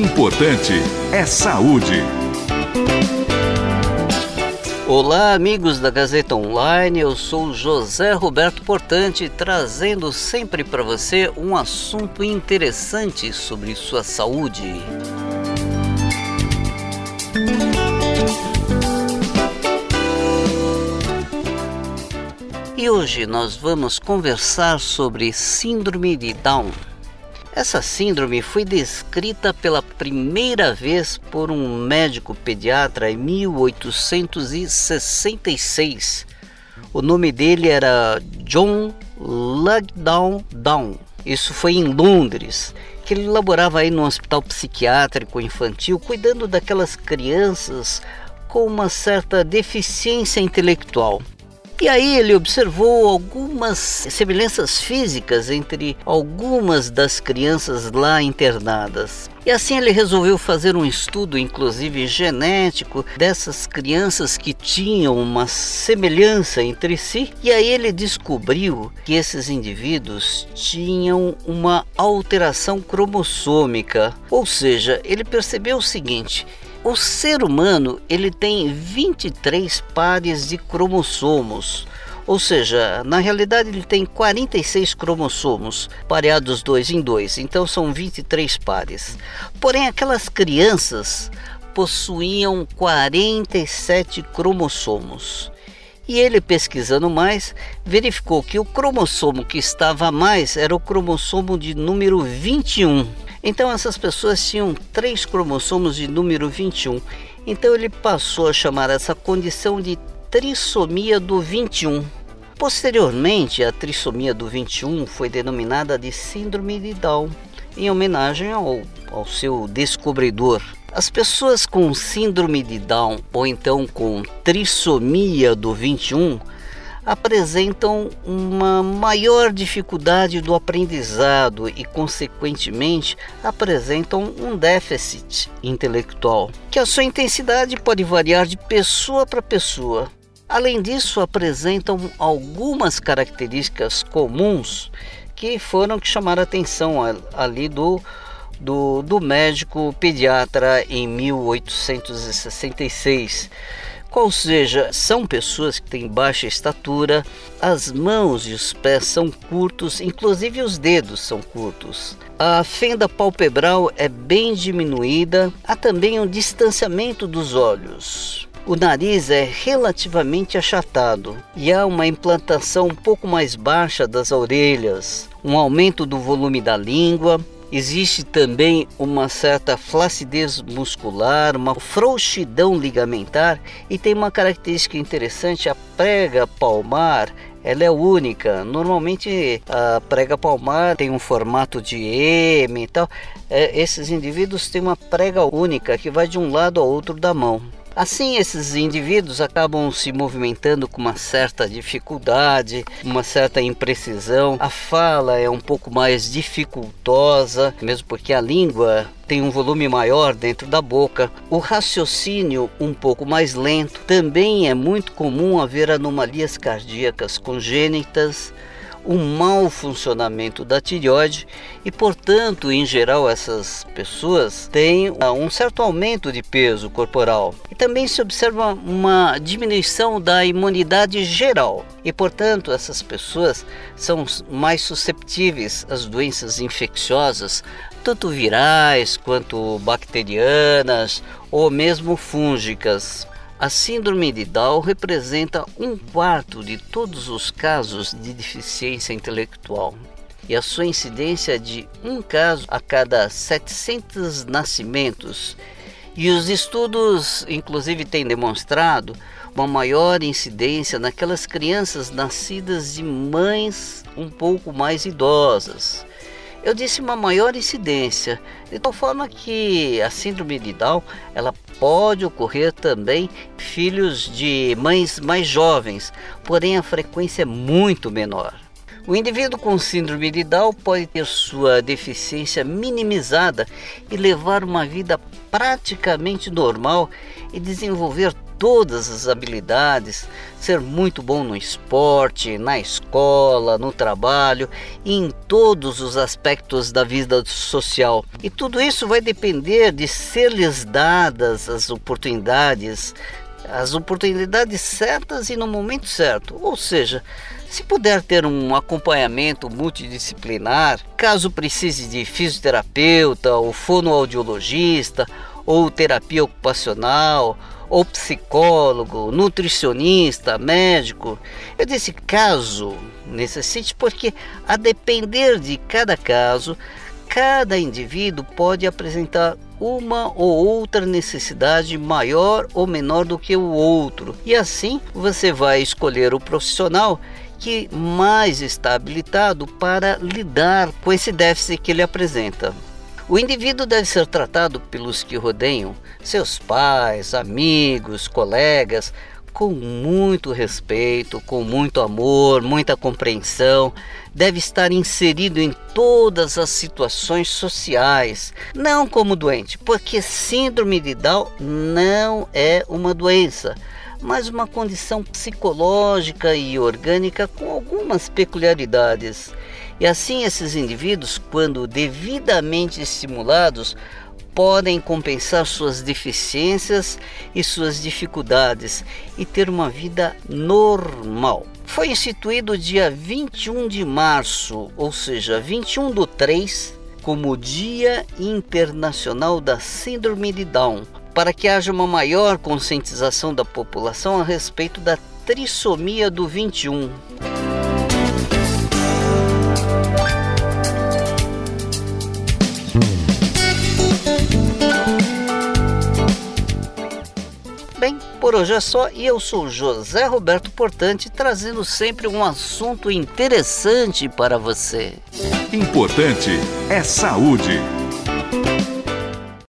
importante é saúde. Olá, amigos da Gazeta Online. Eu sou José Roberto Portante, trazendo sempre para você um assunto interessante sobre sua saúde. E hoje nós vamos conversar sobre Síndrome de Down. Essa síndrome foi descrita pela primeira vez por um médico pediatra em 1866. O nome dele era John Langdon Down. Isso foi em Londres, que ele laborava aí no hospital psiquiátrico infantil, cuidando daquelas crianças com uma certa deficiência intelectual. E aí ele observou algumas semelhanças físicas entre algumas das crianças lá internadas. E assim ele resolveu fazer um estudo, inclusive genético, dessas crianças que tinham uma semelhança entre si. E aí ele descobriu que esses indivíduos tinham uma alteração cromossômica. Ou seja, ele percebeu o seguinte: o ser humano ele tem 23 pares de cromossomos. Ou seja, na realidade ele tem 46 cromossomos, pareados dois em dois, então são 23 pares. Porém, aquelas crianças possuíam 47 cromossomos. E ele pesquisando mais, verificou que o cromossomo que estava a mais era o cromossomo de número 21. Então essas pessoas tinham três cromossomos de número 21. Então ele passou a chamar essa condição de trissomia do 21. Posteriormente, a trissomia do 21 foi denominada de síndrome de Down, em homenagem ao, ao seu descobridor. As pessoas com síndrome de Down ou então com trissomia do 21 apresentam uma maior dificuldade do aprendizado e, consequentemente, apresentam um déficit intelectual, que a sua intensidade pode variar de pessoa para pessoa. Além disso, apresentam algumas características comuns que foram que chamaram a atenção ali do, do, do médico pediatra em 1866 qual seja, são pessoas que têm baixa estatura, as mãos e os pés são curtos, inclusive os dedos são curtos. A fenda palpebral é bem diminuída, há também um distanciamento dos olhos. O nariz é relativamente achatado e há uma implantação um pouco mais baixa das orelhas, um aumento do volume da língua, Existe também uma certa flacidez muscular, uma frouxidão ligamentar e tem uma característica interessante, a prega palmar ela é única. Normalmente a prega palmar tem um formato de M e tal. É, esses indivíduos têm uma prega única que vai de um lado ao outro da mão. Assim, esses indivíduos acabam se movimentando com uma certa dificuldade, uma certa imprecisão. A fala é um pouco mais dificultosa, mesmo porque a língua tem um volume maior dentro da boca. O raciocínio um pouco mais lento. Também é muito comum haver anomalias cardíacas congênitas um mau funcionamento da tireoide e, portanto, em geral, essas pessoas têm ah, um certo aumento de peso corporal. E também se observa uma diminuição da imunidade geral e, portanto, essas pessoas são mais susceptíveis às doenças infecciosas, tanto virais quanto bacterianas ou mesmo fúngicas. A síndrome de Down representa um quarto de todos os casos de deficiência intelectual e a sua incidência é de um caso a cada 700 nascimentos. E os estudos, inclusive, têm demonstrado uma maior incidência naquelas crianças nascidas de mães um pouco mais idosas. Eu disse uma maior incidência, de tal forma que a síndrome de Down ela pode ocorrer também filhos de mães mais jovens, porém a frequência é muito menor. O indivíduo com síndrome de Down pode ter sua deficiência minimizada e levar uma vida praticamente normal e desenvolver todas as habilidades, ser muito bom no esporte, na escola, no trabalho e em todos os aspectos da vida social. E tudo isso vai depender de ser-lhes dadas as oportunidades, as oportunidades certas e no momento certo. Ou seja, se puder ter um acompanhamento multidisciplinar, caso precise de fisioterapeuta, ou fonoaudiologista, ou terapia ocupacional, ou psicólogo, nutricionista, médico, eu disse caso necessite, porque a depender de cada caso, cada indivíduo pode apresentar uma ou outra necessidade maior ou menor do que o outro. E assim você vai escolher o profissional que mais está habilitado para lidar com esse déficit que ele apresenta. O indivíduo deve ser tratado pelos que rodeiam, seus pais, amigos, colegas, com muito respeito, com muito amor, muita compreensão, deve estar inserido em todas as situações sociais, não como doente, porque síndrome de Down não é uma doença mas uma condição psicológica e orgânica com algumas peculiaridades. E assim, esses indivíduos, quando devidamente estimulados, podem compensar suas deficiências e suas dificuldades e ter uma vida normal. Foi instituído dia 21 de março, ou seja, 21 do 3, como Dia Internacional da Síndrome de Down, para que haja uma maior conscientização da população a respeito da trissomia do 21. Bem, por hoje é só e eu sou José Roberto Portante, trazendo sempre um assunto interessante para você. Importante é saúde.